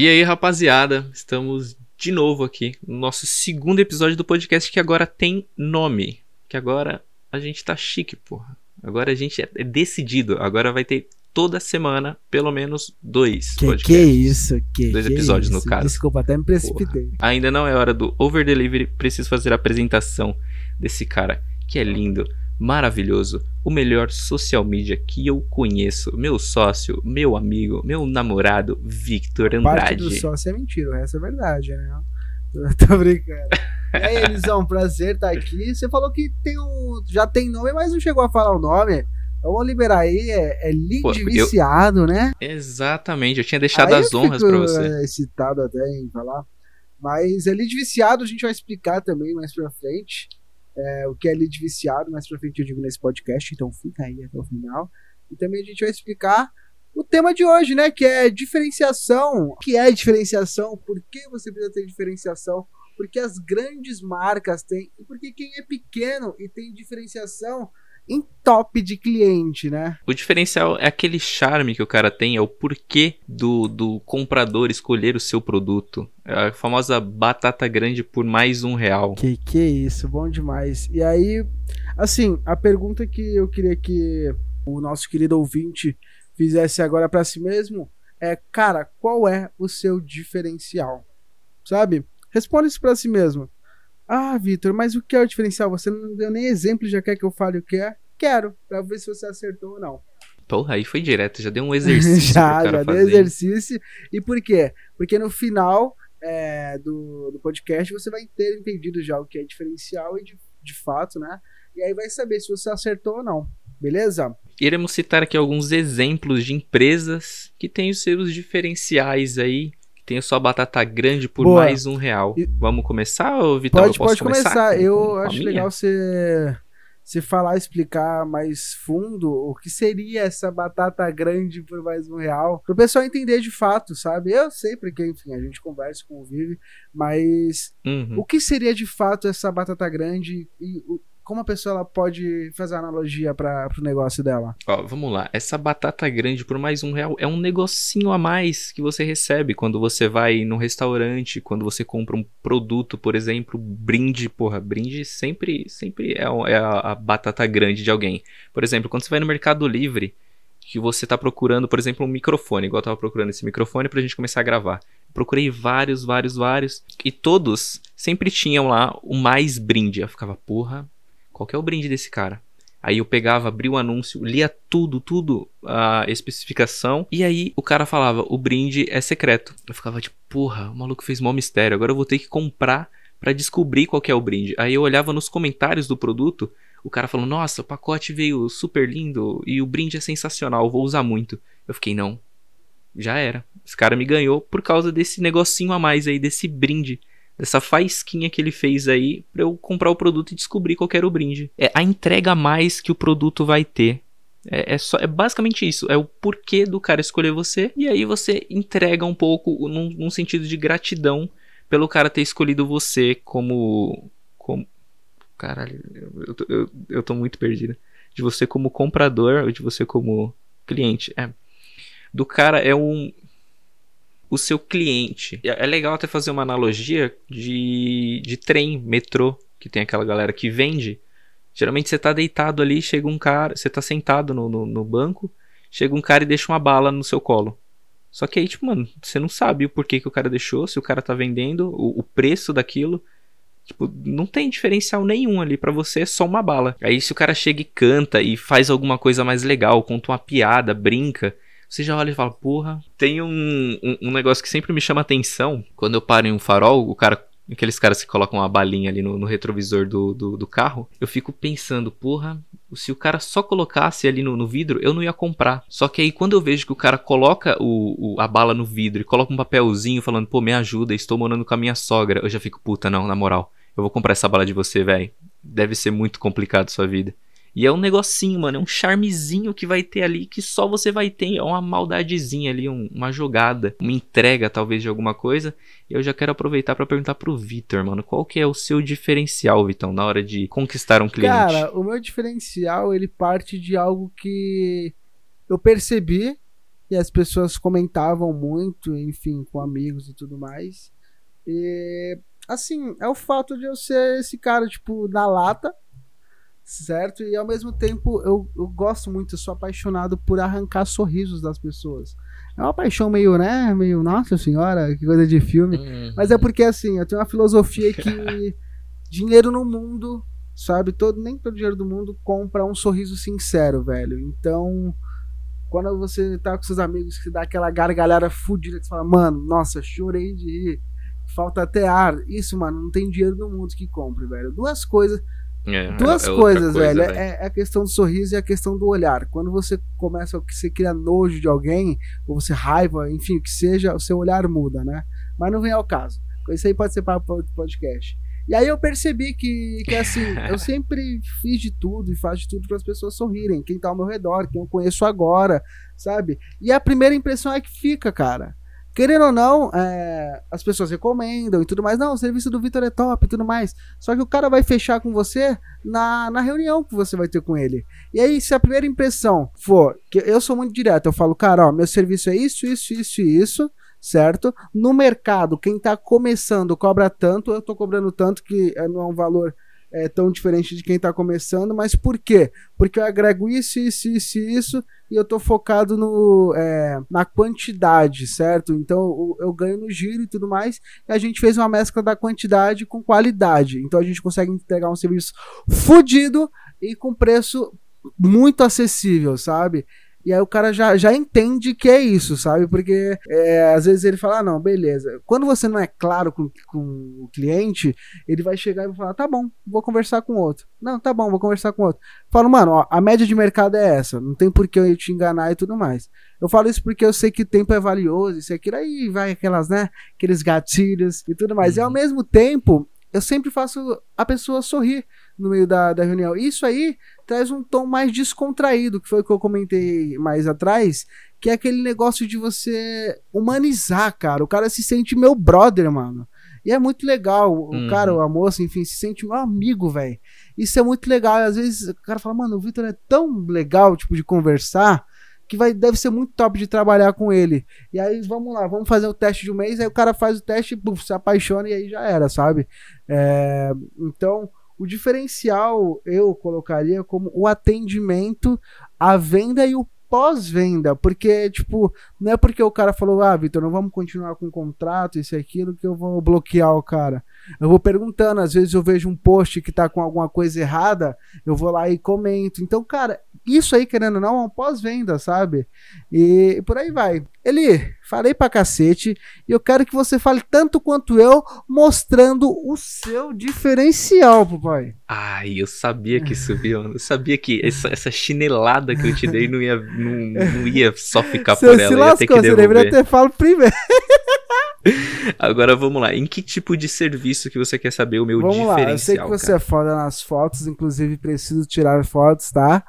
E aí, rapaziada, estamos de novo aqui no nosso segundo episódio do podcast que agora tem nome. Que agora a gente tá chique, porra. Agora a gente é decidido. Agora vai ter toda semana pelo menos dois Que podcasts. que é isso? Que, Dois que episódios, no isso? caso. Desculpa, até me precipitei. Porra. Ainda não é hora do over delivery. Preciso fazer a apresentação desse cara que é lindo, maravilhoso, o melhor social media que eu conheço, meu sócio, meu amigo, meu namorado, Victor Parte do Andrade. sócio é mentira, o resto é verdade, né? Eu Tô brincando. E aí, Elisão, prazer estar aqui. Você falou que tem um, já tem nome, mas não chegou a falar o nome. Vamos liberar aí, é, é lead Pô, eu- viciado, né? Exatamente, eu tinha deixado Aí as eu honras pra você. excitado até em falar. Mas é lead viciado, a gente vai explicar também mais pra frente. É, o que é lead viciado, mais pra frente eu digo nesse podcast, então fica aí até o final. E também a gente vai explicar o tema de hoje, né? Que é diferenciação. O que é diferenciação? Por que você precisa ter diferenciação? Porque as grandes marcas têm. E porque quem é pequeno e tem diferenciação em top de cliente, né? O diferencial é aquele charme que o cara tem, é o porquê do, do comprador escolher o seu produto. É a famosa batata grande por mais um real. Que que é isso, bom demais. E aí, assim, a pergunta que eu queria que o nosso querido ouvinte fizesse agora pra si mesmo é, cara, qual é o seu diferencial? Sabe? Responde isso pra si mesmo. Ah, Vitor, mas o que é o diferencial? Você não deu nem exemplo, já quer que eu fale o que é? Quero, pra ver se você acertou ou não. Porra, aí foi direto, já deu um exercício já, já deu exercício. E por quê? Porque no final é, do, do podcast você vai ter entendido já o que é diferencial e de, de fato, né? E aí vai saber se você acertou ou não. Beleza? Iremos citar aqui alguns exemplos de empresas que têm os seus diferenciais aí, que tem a sua batata grande por Boa. mais um real. E- Vamos começar, ô Vitão? Pode, pode começar. com- Eu com acho legal você, você falar, explicar mais fundo o que seria essa batata grande por mais um real. Para o pessoal entender de fato, sabe? Eu sei, porque, enfim, a gente conversa, convive, mas Uhum. o que seria de fato essa batata grande e o- como a pessoa ela pode fazer analogia para o negócio dela? Ó, vamos lá. Essa batata grande por mais um real é um negocinho a mais que você recebe quando você vai num restaurante, quando você compra um produto, por exemplo, brinde. Porra, brinde sempre, sempre é, é a, a batata grande de alguém. Por exemplo, quando você vai no Mercado Livre, que você tá procurando, por exemplo, um microfone, igual eu tava procurando esse microfone pra gente começar a gravar. Procurei vários, vários, vários, e todos sempre tinham lá o mais brinde. Eu ficava, porra, qual que é o brinde desse cara? Aí eu pegava, abria o anúncio, lia tudo, tudo, a especificação. E aí o cara falava, o brinde é secreto. Eu ficava tipo, porra, o maluco fez mó mistério. Agora eu vou ter que comprar pra descobrir qual é o brinde. Aí eu olhava nos comentários do produto, o cara falando, nossa, o pacote veio super lindo e o brinde é sensacional, vou usar muito. Eu fiquei, não, já era. Esse cara me ganhou por causa desse negocinho a mais aí, desse brinde dessa faísquinha que ele fez aí pra eu comprar o produto e descobrir qual era o brinde. É a entrega a mais que o produto vai ter. É, é só, é basicamente isso. É o porquê do cara escolher você. E aí você entrega um pouco num, num sentido de gratidão pelo cara ter escolhido você como. como caralho, eu, tô- eu, eu tô muito perdido. De você como comprador ou de você como cliente. É. Do cara é um o seu cliente. É é legal até fazer uma analogia de, de trem, metrô, que tem aquela galera que vende. Geralmente você tá deitado ali, chega um cara, você tá sentado no, no, no banco, chega um cara e deixa uma bala no seu colo. Só que aí, tipo, mano, você não sabe o porquê que o cara deixou, se o cara tá vendendo, o, o preço daquilo. Tipo, não tem diferencial nenhum ali pra você, é só uma bala. Aí se o cara chega e canta e faz alguma coisa mais legal, conta uma piada, brinca, você já olha e fala, porra. Tem um, um, um negócio que sempre me chama atenção. Quando eu paro em um farol, o cara. Aqueles caras que colocam uma balinha ali no, no retrovisor do, do, do carro. Eu fico pensando, porra, se o cara só colocasse ali no, no vidro, eu não ia comprar. Só que aí quando eu vejo que o cara coloca o, o- a bala no vidro e coloca um papelzinho falando, pô, me ajuda, estou morando com a minha sogra, eu já fico, puta, não, na moral. Eu vou comprar essa bala de você, velho. Deve ser muito complicado sua vida. E é um negocinho, mano, é um charmezinho que vai ter ali que só você vai ter. É uma maldadezinha ali, um- uma jogada, uma entrega talvez de alguma coisa. E eu já quero aproveitar pra perguntar pro Vitor, mano, qual que é o seu diferencial, Vitão, na hora de conquistar um cliente? Cara, o meu diferencial ele parte de algo que eu percebi e as pessoas comentavam muito, enfim, com amigos e tudo mais. E assim, é o fato de eu ser esse cara, tipo, na lata, certo? E ao mesmo tempo eu, eu gosto muito, eu sou apaixonado por arrancar sorrisos das pessoas. É uma paixão meio, né? Meio, nossa senhora, que coisa de filme. Uhum. Mas é porque assim, eu tenho uma filosofia que dinheiro no mundo, sabe? Todo, nem todo dinheiro do mundo compra um sorriso sincero, velho. Então, quando você tá com seus amigos que dá aquela gargalhada fudida que você fala, mano, nossa, chorei de rir. Falta até ar. Isso, mano, não tem dinheiro no mundo que compre, velho. Duas coisas é, Duas é coisas, coisa, velho. É, é, a questão do sorriso e a questão do olhar. Quando você começa, que você cria nojo de alguém, ou você raiva, enfim, o que seja, o seu olhar muda, né? Mas não vem ao caso. Isso aí pode ser para outro podcast. E aí eu percebi que, que assim, eu sempre fiz de tudo e faço de tudo para as pessoas sorrirem. Quem tá ao meu redor, quem eu conheço agora, sabe? E a primeira impressão é que fica, cara. Querendo ou não, é, as pessoas recomendam e tudo mais. Não, o serviço do Vitor é top e tudo mais. Só que o cara vai fechar com você na, na reunião que você vai ter com ele. E aí, se a primeira impressão for que eu sou muito direto, eu falo, cara, ó, meu serviço é isso, isso, isso e isso, certo? No mercado, quem tá começando cobra tanto, eu tô cobrando tanto que é, não é um valor é, tão diferente de quem está começando, mas por quê? Porque eu agrego isso, isso, isso, isso e eu estou focado no, é, na quantidade, certo? Então eu, eu, ganho no giro e tudo mais, e a gente fez uma mescla da quantidade com qualidade. Então a gente consegue entregar um serviço fodido e com preço muito acessível, sabe? E aí o cara já, já entende que é isso, sabe? Porque é, às vezes ele fala, ah, não, beleza. Quando você não é claro com, com o cliente, ele vai chegar e vai falar, tá bom, vou conversar com outro. Não, tá bom, vou conversar com outro. Falo, mano, ó, a média de mercado é essa, não tem por que eu te enganar e tudo mais. Eu falo isso porque eu sei que tempo é valioso, isso aquilo aí vai aquelas, né, aqueles gatilhos e tudo mais. Uhum. E ao uhum. mesmo tempo, eu sempre faço a pessoa sorrir no meio da, da reunião. Isso aí traz um tom mais descontraído, que foi o que eu comentei mais atrás, que é aquele negócio de você humanizar, cara. O cara se sente meu brother, mano. E é muito legal. O uhum. cara, a moça, enfim, se sente meu amigo, velho. Isso é muito legal. Às vezes o cara fala, mano, o Victor é tão legal, tipo, de conversar que vai, deve ser muito top de trabalhar com ele. E aí, vamos lá, vamos fazer o teste de um mês, aí o cara faz o teste, buf, se apaixona e aí já era, sabe? É, então, o diferencial eu colocaria como o atendimento, a venda e o pós-venda, porque, tipo, não é porque o cara falou, ah, Vitor, não vamos continuar com o contrato, isso e aquilo, que eu vou bloquear o cara. Eu vou perguntando, às vezes eu vejo um post que tá com alguma coisa errada, eu vou lá e comento. Então, cara, isso aí, querendo ou não, é um pós-venda, sabe? E por aí vai. Eli, falei pra cacete e eu quero que você fale tanto quanto eu, mostrando o seu diferencial, papai. Ai, eu sabia que subiu. Eu sabia que essa, essa chinelada que eu te dei não ia, não, não ia só ficar você por ela. Se lascou, ia ter que devolver. Você deveria ter falado primeiro. Agora vamos lá. Em que tipo de serviço que você quer saber o meu vamos diferencial? Lá. Eu sei que você cara? é foda nas fotos, inclusive preciso tirar fotos, tá?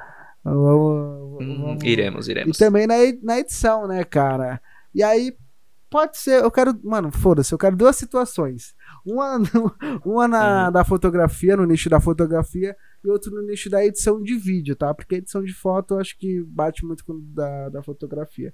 Vamos, hum, iremos, iremos. E também na edição, né, cara? E aí, pode ser, eu quero, mano, foda-se, eu quero duas situações. Uma, uma na uhum. da fotografia, no nicho da fotografia, e outro no nicho da edição de vídeo, tá? Porque a edição de foto eu acho que bate muito com da, da fotografia.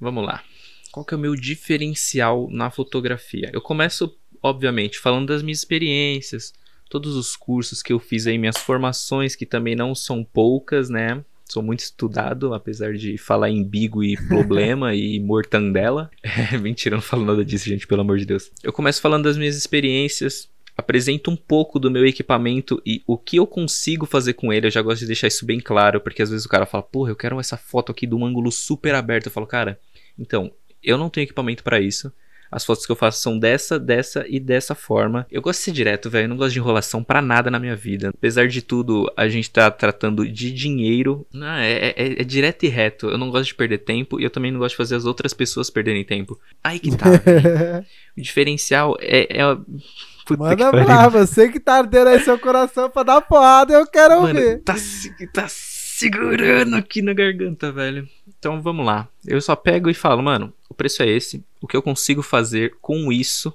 Vamos lá. Qual que é o meu diferencial na fotografia? Eu começo, obviamente, falando das minhas experiências, todos os cursos que eu fiz aí, minhas formações, que também não são poucas, né? Sou muito estudado, apesar de falar em bigo e problema e mortandela. É, mentira, não falo nada disso, gente, pelo amor de Deus. Eu começo falando das minhas experiências, apresento um pouco do meu equipamento e o que eu consigo fazer com ele. Eu já gosto de deixar isso bem claro, porque às vezes o cara fala, porra, eu quero essa foto aqui de um ângulo super aberto. Eu falo, cara, então, eu não tenho equipamento para isso. As fotos que eu faço são dessa, dessa e dessa forma. Eu gosto de ser direto, velho. Eu não gosto de enrolação para nada na minha vida. Apesar de tudo, a gente tá tratando de dinheiro. Não, é, é, é, direto e reto. Eu não gosto de perder tempo e eu também não gosto de fazer as outras pessoas perderem tempo. Aí que tá. o diferencial é. é... Puta Manda lá, você que tá ardendo aí seu coração pra dar porrada, eu quero Mano, ver. Tá, tá segurando aqui na garganta, velho. Então vamos lá. Eu só pego e falo, mano, o preço é esse. O que eu consigo fazer com isso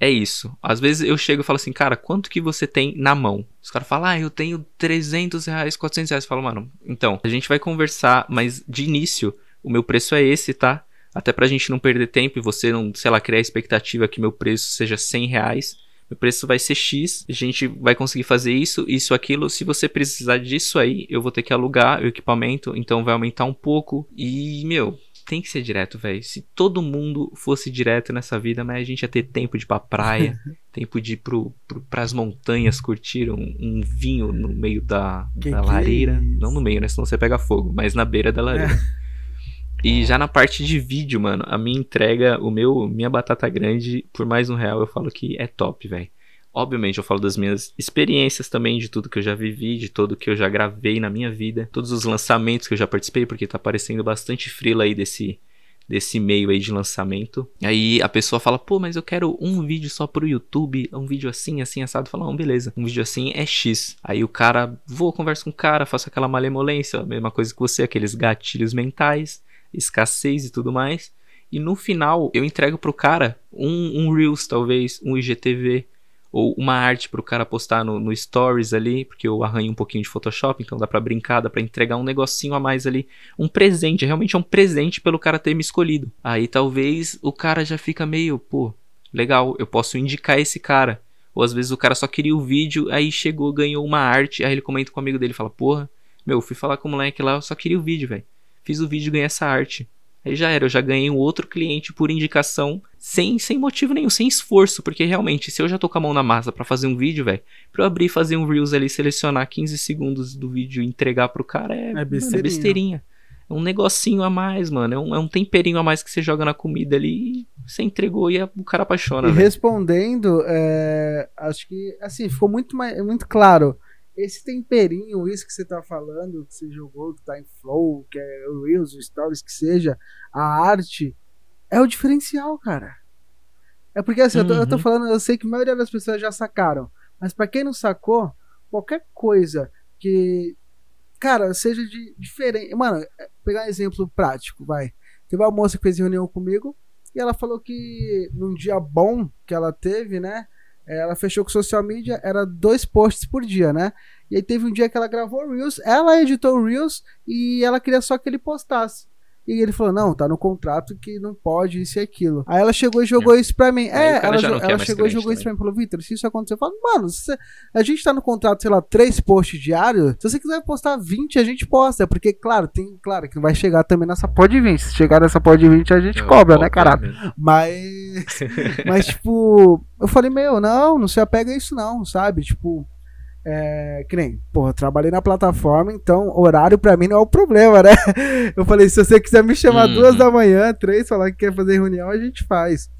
é isso. Às vezes eu chego e falo assim, cara, quanto que você tem na mão? Os caras falam, ah, eu tenho 300 reais, 400 reais. Eu falo, mano, então, a gente vai conversar, mas de início, o meu preço é esse, tá? Até pra gente não perder tempo e você não, sei lá, criar a expectativa que meu preço seja 100 reais. Meu preço vai ser X, a gente vai conseguir fazer isso, isso, aquilo. Se você precisar disso aí, eu vou ter que alugar o equipamento, então vai aumentar um pouco. E, meu, tem que ser direto, velho. Se todo mundo fosse direto nessa vida, mas a gente ia ter tempo de ir pra praia, tempo de ir pro, pro, pras montanhas curtir um, um vinho no meio da, Que da que lareira. é? Não no meio, né? Senão você pega fogo, mas na beira da lareira. E já na parte de vídeo, mano, a minha entrega, o meu, minha batata grande, por mais um real, eu falo que é top, velho. Obviamente, eu falo das minhas experiências também, de tudo que eu já vivi, de tudo que eu já gravei na minha vida, todos os lançamentos que eu já participei, porque tá aparecendo bastante frila aí desse, desse meio aí de lançamento. Aí a pessoa fala, pô, mas eu quero um vídeo só pro YouTube, um vídeo assim, assim, assado. Fala, não, beleza, um vídeo assim é X. Aí o cara, vou, converso com o cara, faço aquela malemolência, a mesma coisa que você, aqueles gatilhos mentais, escassez e tudo mais. E no final eu entrego pro cara um, um Reels, talvez, um IGTV, ou uma arte pro cara postar no, no Stories ali, porque eu arranho um pouquinho de Photoshop, então dá pra brincar, dá pra entregar um negocinho a mais ali. Um presente, realmente é um presente pelo cara ter me escolhido. Aí talvez o cara já fica meio, pô, legal, eu posso indicar esse cara. Ou às vezes o cara só queria o vídeo, aí chegou, ganhou uma arte, aí ele comenta com um amigo dele fala, porra, meu, fui falar com o moleque lá, eu só queria o vídeo, velho. Fiz o vídeo e ganhei essa arte. Aí já era, eu já ganhei um outro cliente por indicação, sem, sem motivo nenhum, sem esforço, porque realmente, se eu já tô com a mão na massa pra fazer um vídeo, velho, pra eu abrir e fazer um Reels ali, selecionar 15 segundos do vídeo e entregar pro cara, é, mano, besteirinha. é besteirinha. É um negocinho a mais, mano. É um, é um temperinho a mais que você joga na comida ali e você entregou e o cara apaixona, E velho. respondendo, é, acho que assim, ficou muito, mais, muito claro. Esse temperinho, isso que você tá falando, que você jogou, que tá em flow, que é o Reels, o Stories, que seja, a arte, é o diferencial, cara. É porque assim, eu, tô, eu tô Uhum. falando, eu sei que a maioria das pessoas já sacaram, mas pra quem não sacou, qualquer coisa que, cara, seja de diferente. Mano, é, pegar um exemplo prático, vai. Teve uma moça que fez reunião comigo, e ela falou que num dia bom que ela teve, né? Ela fechou com social media, era dois posts por dia, né? E aí teve um dia que ela gravou Reels, ela editou Reels e ela queria só que ele postasse. E ele falou: Não, tá no contrato que não pode isso e aquilo. Aí ela chegou e jogou isso pra mim. Aí É, ela, ela chegou e jogou isso pra também. mim. Falou: Vitor, se isso acontecer, eu falo: Mano, se você- a gente tá no contrato, sei lá, três posts diários. Se você quiser postar 20, a gente posta. Porque, claro, tem, claro que vai chegar também nessa pode 20. Se chegar nessa pode 20, a gente cobra, né, caralho? Mas. Mas, tipo, eu falei, meu, não, não se apega a isso, não, sabe? Tipo. É, que nem, porra, trabalhei na plataforma, então horário pra mim não é o problema, né? Eu falei, se você quiser me chamar Uhum. duas da manhã, três, falar que quer fazer reunião, a gente faz.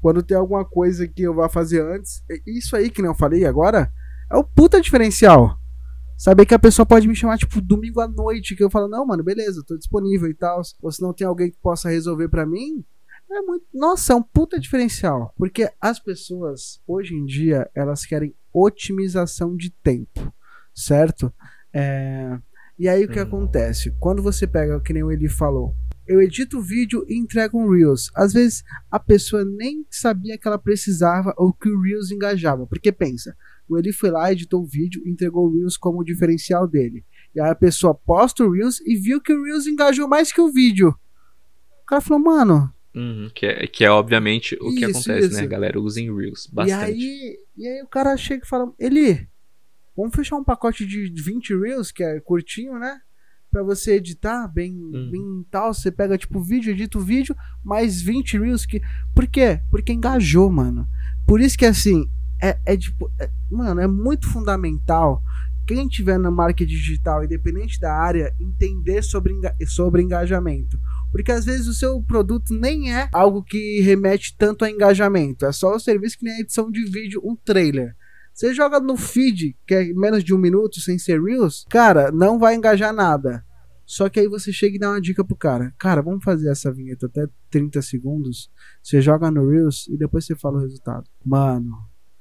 Quando tem alguma coisa que eu vá fazer antes, isso aí que nem eu falei agora, é o puta diferencial. Saber que a pessoa pode me chamar, tipo, domingo à noite, que eu falo, não, mano, beleza, tô disponível e tal. Ou se não tem alguém que possa resolver pra mim, é muito. Nossa, é um puta diferencial. Porque as pessoas, hoje em dia, elas querem otimização de tempo, certo? É, E aí o que acontece? Quando você pega, que nem o Eli falou, eu edito o vídeo e entrego um Reels. Às vezes a pessoa nem sabia que ela precisava ou que o Reels engajava. Porque pensa, o Eli foi lá, editou o vídeo e entregou o Reels como diferencial dele. E aí a pessoa posta o Reels e viu que o Reels engajou mais que o vídeo. O cara falou, mano, Uhum, que, é, que é obviamente o que Isso, acontece, isso. né? A galera usa em Reels bastante. E aí, e aí o cara chega e fala: Eli, vamos fechar um pacote de 20 Reels, que é curtinho, né? Pra você editar bem, Uhum. bem tal. Você pega tipo vídeo, edita o vídeo, mais 20 Reels. Que... Por quê? Porque engajou, mano. Por isso que assim, é, é tipo. é- mano, é muito fundamental. Quem tiver na marketing digital, independente da área, entender sobre, enga- sobre engajamento. Porque às vezes o seu produto nem é algo que remete tanto a engajamento. É só o serviço que nem a edição de vídeo, um trailer. Você joga no feed, que é menos de um minuto, sem ser Reels, cara, não vai engajar nada. Só que aí você chega e dá uma dica pro cara. Cara, vamos fazer essa vinheta até 30 segundos. Você joga no Reels e depois você fala o resultado. Mano,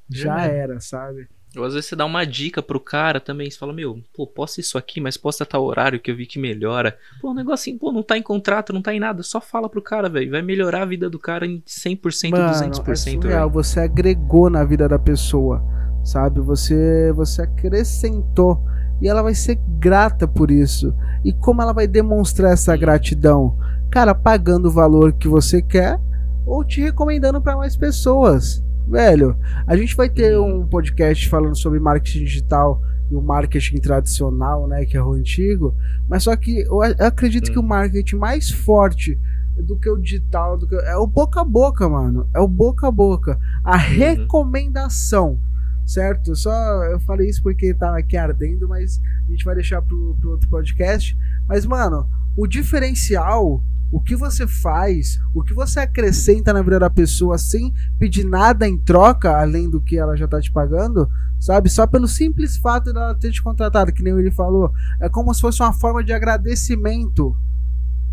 já era, sabe? Ou às vezes você dá uma dica pro cara também, você fala, meu, pô, posta isso aqui, mas posta tal horário que eu vi que melhora. Pô, um negocinho, pô, não tá em contrato, não tá em nada, só fala pro cara, velho. Vai melhorar a vida do cara em 100%, Mano, 200%, é surreal. Você agregou na vida da pessoa, sabe? Você, você acrescentou e ela vai ser grata por isso. E como ela vai demonstrar essa gratidão? Cara, pagando o valor que você quer ou te recomendando para mais pessoas. Velho, a gente vai ter um podcast falando sobre marketing digital e o marketing tradicional, né, que é o antigo, mas só que eu acredito que o marketing mais forte do que o digital, do que, é o boca a boca, mano. É o boca a boca. A uhum. recomendação, certo? Só eu falei isso porque tá aqui ardendo, mas a gente vai deixar pro, pro outro podcast. Mas, mano, o diferencial o que você faz, o que você acrescenta na vida da pessoa sem pedir nada em troca, além do que ela já tá te pagando, sabe? Só pelo simples fato dela ter te contratado, que nem ele falou. É como se fosse uma forma de agradecimento.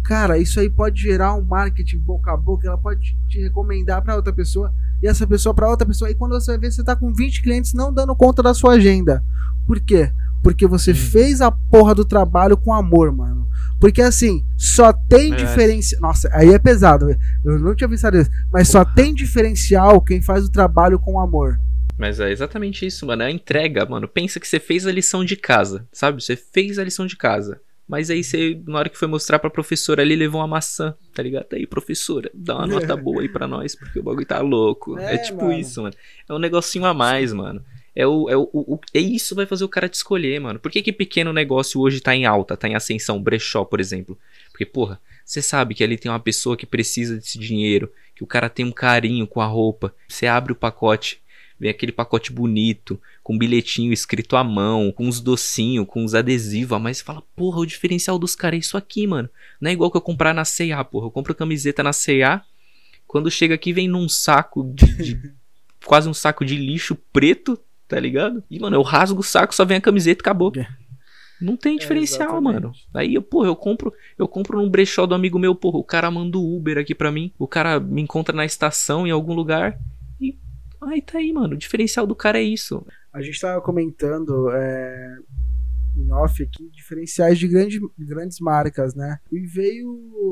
Cara, isso aí pode gerar um marketing boca a boca, ela pode te recomendar para outra pessoa e essa pessoa para outra pessoa. E quando você ver, você tá com 20 clientes não dando conta da sua agenda. Por quê? Porque você hum. fez a porra do trabalho com amor, mano. Porque assim, só tem é. diferencial. Nossa, aí é pesado. Eu não tinha pensado isso. Mas só tem diferencial quem faz o trabalho com amor. Mas é exatamente isso, mano. É a entrega, mano. Pensa que você fez a lição de casa, sabe? Você fez a lição de casa. Mas aí você, na hora que foi mostrar pra professora ali, levou uma maçã, tá ligado? Aí, professora, dá uma nota boa aí pra nós, porque o bagulho tá louco. É, é tipo mano. isso, mano. É um negocinho a mais, mano. É, o, é, o, o, é isso vai fazer o cara te escolher, mano. Por que, que pequeno negócio hoje tá em alta, tá em ascensão? Brechó, por exemplo. Porque, porra, você sabe que ali tem uma pessoa que precisa desse dinheiro, que o cara tem um carinho com a roupa. Você abre o pacote, vem aquele pacote bonito, com bilhetinho escrito à mão, com uns docinhos, com uns adesivos, mas você fala, porra, o diferencial dos caras é isso aqui, mano. Não é igual que eu comprar na C&A, porra. Eu compro camiseta na C&A, quando chega aqui vem num saco de, de quase um saco de lixo preto, tá ligado? E, mano, eu rasgo o saco, só vem a camiseta e acabou. É. Não tem é, diferencial, é, mano. Aí, porra, eu compro, eu compro num brechó do amigo meu, porra, o cara manda o Uber aqui pra mim, o cara me encontra na estação em algum lugar e aí tá aí, mano. O diferencial do cara é isso. A gente tava comentando é, em off aqui diferenciais de grande, grandes marcas, né? E veio.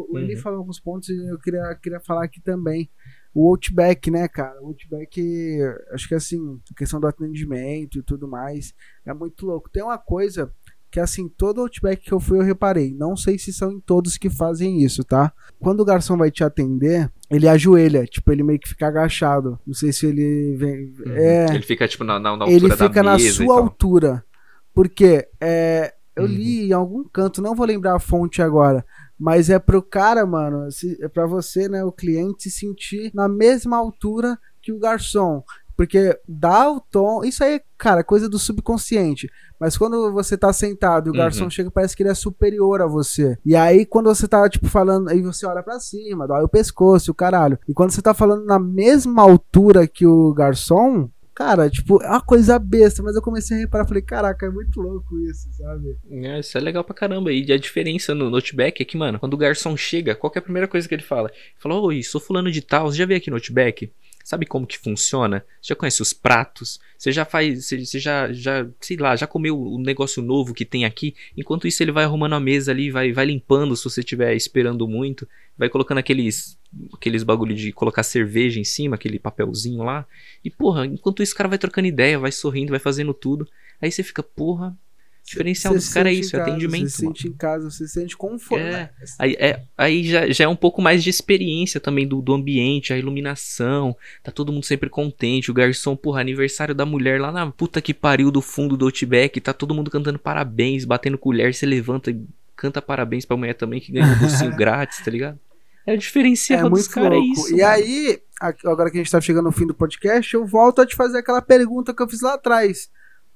Uhum. Ele falou alguns pontos e eu queria, queria falar aqui também o Outback, né, cara? O Outback, acho que assim, a questão do atendimento e tudo mais, é muito louco. Tem uma coisa que assim, todo Outback que eu fui eu reparei, não sei se são em todos que fazem isso, tá? Quando o garçom vai te atender, ele ajoelha, tipo, ele meio que fica agachado. Não sei se ele vem. Uhum. É, ele fica, tipo, na, na, altura Ele fica na sua altura. Porque é, eu uhum. li em algum canto, não vou lembrar a fonte agora, mas é pro cara, mano, se, é para você, né, o cliente se sentir na mesma altura que o garçom. Porque dá o tom. Isso aí, cara, coisa do subconsciente. Mas quando você tá sentado e o garçom uhum. chega, parece que ele é superior a você. E aí, quando você tá, tipo, falando. Aí você olha para cima, dói o pescoço, o caralho. E quando você tá falando na mesma altura que o garçom, Cara, tipo, é uma coisa besta, mas eu comecei a reparar, falei, caraca, é muito louco isso, sabe? É, isso é legal pra caramba. E a diferença no Notebook é que, mano, quando o garçom chega, qual é a primeira coisa que ele fala? Ele fala, oi, sou fulano de tal, você já veio aqui no Notebook? Sabe como que funciona? Você já conhece os pratos? Você já faz, você, já, já, sei lá, já comeu o negócio novo que tem aqui? Enquanto isso ele vai arrumando a mesa ali, vai, vai limpando se você estiver esperando muito, vai colocando aqueles aqueles bagulho de colocar cerveja em cima, aquele papelzinho lá. E porra, enquanto isso o cara vai trocando ideia, vai sorrindo, vai fazendo tudo. Aí você fica, porra, diferencial dos caras é isso, é atendimento. Você se sente em casa, você se sente conforto. É, aí, é, aí já, já é um pouco mais de experiência também do, do ambiente, a iluminação. Tá todo mundo sempre contente. O garçom, porra, aniversário da mulher lá na puta que pariu do fundo do Outback. Tá todo mundo cantando parabéns, batendo colher. Você levanta e canta parabéns pra mulher também que ganhou um docinho grátis, tá ligado? É o diferencial é dos caras, é isso. E mano. aí, agora que a gente tá chegando no fim do podcast, eu volto a te fazer aquela pergunta que eu fiz lá atrás.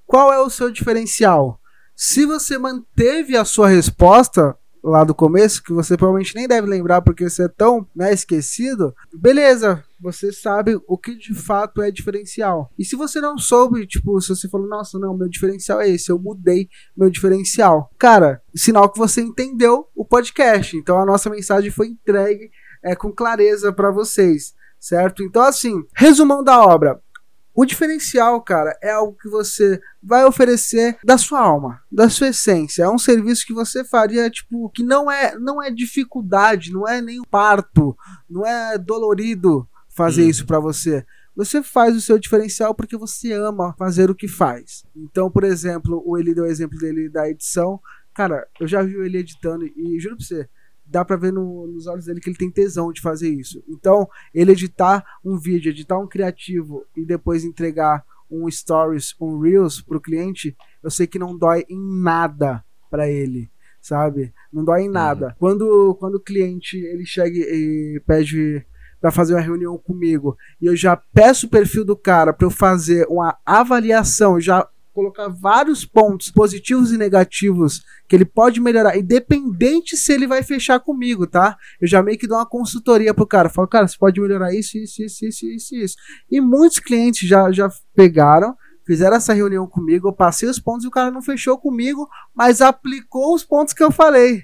Qual é o seu diferencial? Se você manteve a sua resposta lá do começo, que você provavelmente nem deve lembrar porque você é tão né, esquecido, beleza, você sabe o que de fato é diferencial. E se você não soube, tipo, se você falou, nossa, não, meu diferencial é esse, eu mudei meu diferencial. Cara, sinal que você entendeu o podcast. Então a nossa mensagem foi entregue é, com clareza para vocês, certo? Então, assim, resumão da obra. O diferencial, cara, é algo que você vai oferecer da sua alma, da sua essência. É um serviço que você faria, tipo, que não é, não é dificuldade, não é nem parto, não é dolorido fazer Uhum. isso pra você. Você faz o seu diferencial porque você ama fazer o que faz. Então, por exemplo, o ele deu o exemplo dele da edição. Cara, eu já vi ele editando e juro pra você, dá pra ver no- nos olhos dele que ele tem tesão de fazer isso. Então, ele editar um vídeo, editar um criativo e depois entregar um stories, um reels pro cliente, eu sei que não dói em nada pra ele, sabe? Não dói em nada. Quando, quando o cliente ele chega e pede pra fazer uma reunião comigo e eu já peço o perfil do cara pra eu fazer uma avaliação, já colocar vários pontos positivos e negativos que ele pode melhorar, independente se ele vai fechar comigo, tá? Eu já meio que dou uma consultoria pro cara. Falo, cara, você pode melhorar isso, isso, isso, isso, isso, isso. E muitos clientes já, já pegaram, fizeram essa reunião comigo, eu passei os pontos e o cara não fechou comigo, mas aplicou os pontos que eu falei.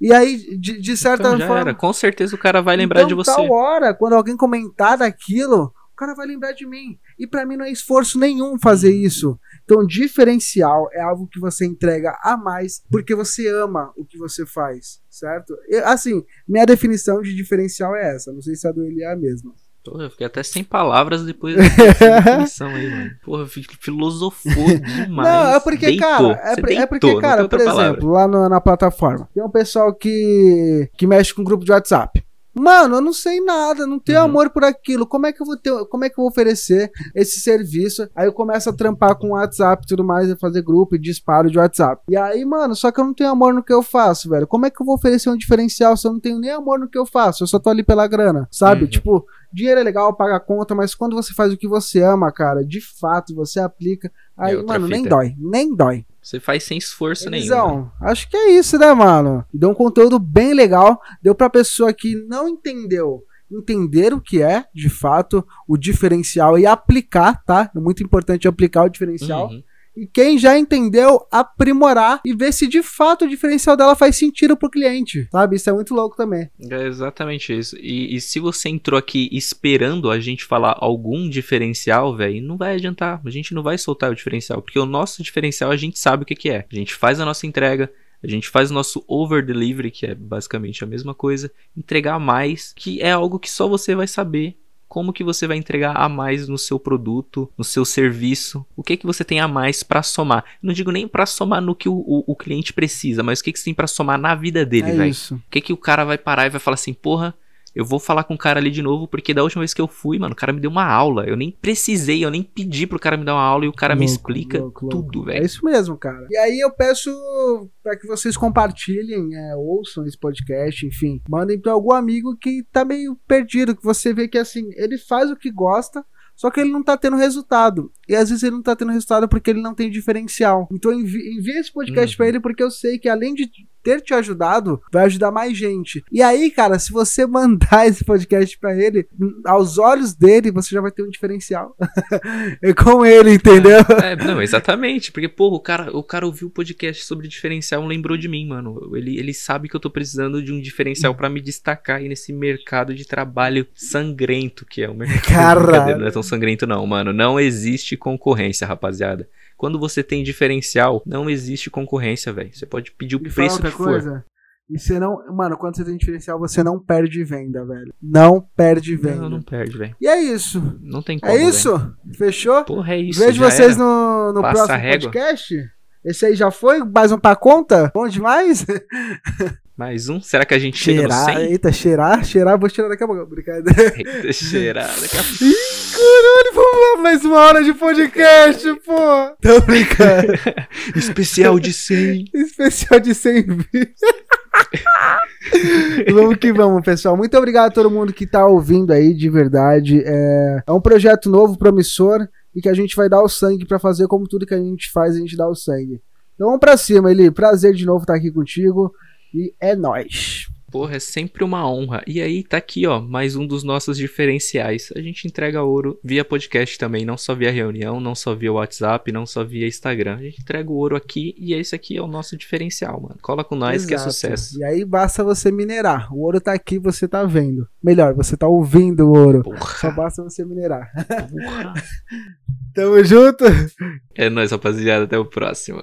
E aí, de, de certa Então já forma. era. Com certeza o cara vai lembrar então, de você. Tal hora, quando alguém comentar daquilo, cara vai lembrar de mim. E pra mim não é esforço nenhum fazer isso. Então, diferencial é algo que você entrega a mais porque você ama o que você faz, certo? Assim, minha definição de diferencial é essa. Não sei se a do ele é a mesma. Porra, eu fiquei até sem palavras depois dessa definição aí, mano. Porra, fi- filosofou demais. não, é porque, Deitou. cara, é, por- é deitou, porque, não tem cara, por palavra. exemplo, lá no- na plataforma, tem um pessoal que, que mexe com grupo de WhatsApp. Mano, eu não sei nada, não tenho Uhum. amor por aquilo. Como é que eu vou ter, como é que eu vou oferecer esse serviço? Aí eu começo a trampar com WhatsApp e tudo mais, a fazer grupo e disparo de WhatsApp. E aí, mano, só que eu não tenho amor no que eu faço, velho. Como é que eu vou oferecer um diferencial se eu não tenho nem amor no que eu faço? Eu só tô ali pela grana, sabe? Uhum. Tipo, dinheiro é legal, paga a conta, mas quando você faz o que você ama, cara, de fato, você aplica, aí, É mano, nem fita. dói, nem dói. Você faz sem esforço nenhum. Elisão, acho que é isso, né, mano? Deu um conteúdo bem legal. Deu pra pessoa que não entendeu entender o que é, de fato, o diferencial e aplicar, tá? É muito importante aplicar o diferencial. Uhum. E quem já entendeu, aprimorar e ver se de fato o diferencial dela faz sentido pro cliente, sabe? Isso é muito louco também. É exatamente isso. E, e se você entrou aqui esperando a gente falar algum diferencial, velho, não vai adiantar. A gente não vai soltar o diferencial, porque o nosso diferencial a gente sabe o que, que é. A gente faz a nossa entrega, a gente faz o nosso over delivery, que é basicamente a mesma coisa, entregar mais, que é algo que só você vai saber. Como que você vai entregar a mais no seu produto, no seu serviço? O que que você tem a mais pra somar? Não digo nem pra somar no que o, o- o cliente precisa, mas o que que você tem pra somar na vida dele, é velho? O que que o cara vai parar e vai falar assim, porra, eu vou falar com o cara ali de novo, porque da última vez que eu fui, mano, o cara me deu uma aula. Eu nem precisei, eu nem pedi pro cara me dar uma aula e o cara me Louco, explica louco, louco. tudo, É velho. isso mesmo, cara. E aí eu peço para que vocês compartilhem, é, ouçam esse podcast, enfim, mandem para algum amigo que tá meio perdido, que você vê que assim, ele faz o que gosta, só que ele não tá tendo resultado. E às vezes ele não tá tendo resultado porque ele não tem diferencial. Então envi envia esse podcast Uhum. pra ele porque eu sei que além de ter te ajudado, vai ajudar mais gente. E aí, cara, se você mandar esse podcast pra ele, aos olhos dele, você já vai ter um diferencial. é com ele, entendeu? É, não, exatamente. Porque, pô, o cara, o cara ouviu o podcast sobre diferencial e lembrou de mim, mano. Ele, ele sabe que eu tô precisando de um diferencial pra me destacar aí nesse mercado de trabalho sangrento que é o mercado. Brincadeira, Não é tão sangrento, não, mano. Não existe concorrência, rapaziada. Quando você tem diferencial, não existe concorrência, velho. Você pode pedir o fala preço que for. coisa. E você não. Mano, quando você tem diferencial, você não perde venda, velho. Não perde venda. Não, não perde, velho. E é isso. Não tem como. É isso? Fechou? Porra, é isso. Vejo vocês era. no, no Passa próximo podcast. Esse aí já foi? Mais um pra conta? Bom demais? Mais um? Será que a gente chega no Cheirar. 100? Eita, cheirar, cheirar, vou cheirar daqui a pouco. Brincadeira. Eita, cheirar. Daqui a... Ih, caralho, vamos lá, mais uma hora de podcast, pô. Tô brincando. Especial de 100. Especial de 100 vídeos. vamos que vamos, pessoal. Muito obrigado a todo mundo que tá ouvindo aí, de verdade. É, é um projeto novo, promissor, e que a gente vai dar o sangue pra fazer como tudo que a gente faz, a gente dá o sangue. Então vamos pra cima, Eli. Prazer de novo estar aqui contigo. E é nóis. Porra, é sempre uma honra. E aí tá aqui, ó, mais um dos nossos diferenciais. A gente entrega ouro via podcast também, não só via reunião, não só via WhatsApp, não só via Instagram. A gente entrega o ouro aqui e esse aqui é o nosso diferencial, mano. Cola com nós que é Exato. sucesso. E aí basta você minerar. O ouro tá aqui, você tá vendo. Melhor, você tá ouvindo o ouro. Porra, Só basta você minerar. porra. Tamo junto. É nóis, rapaziada. Até o próximo.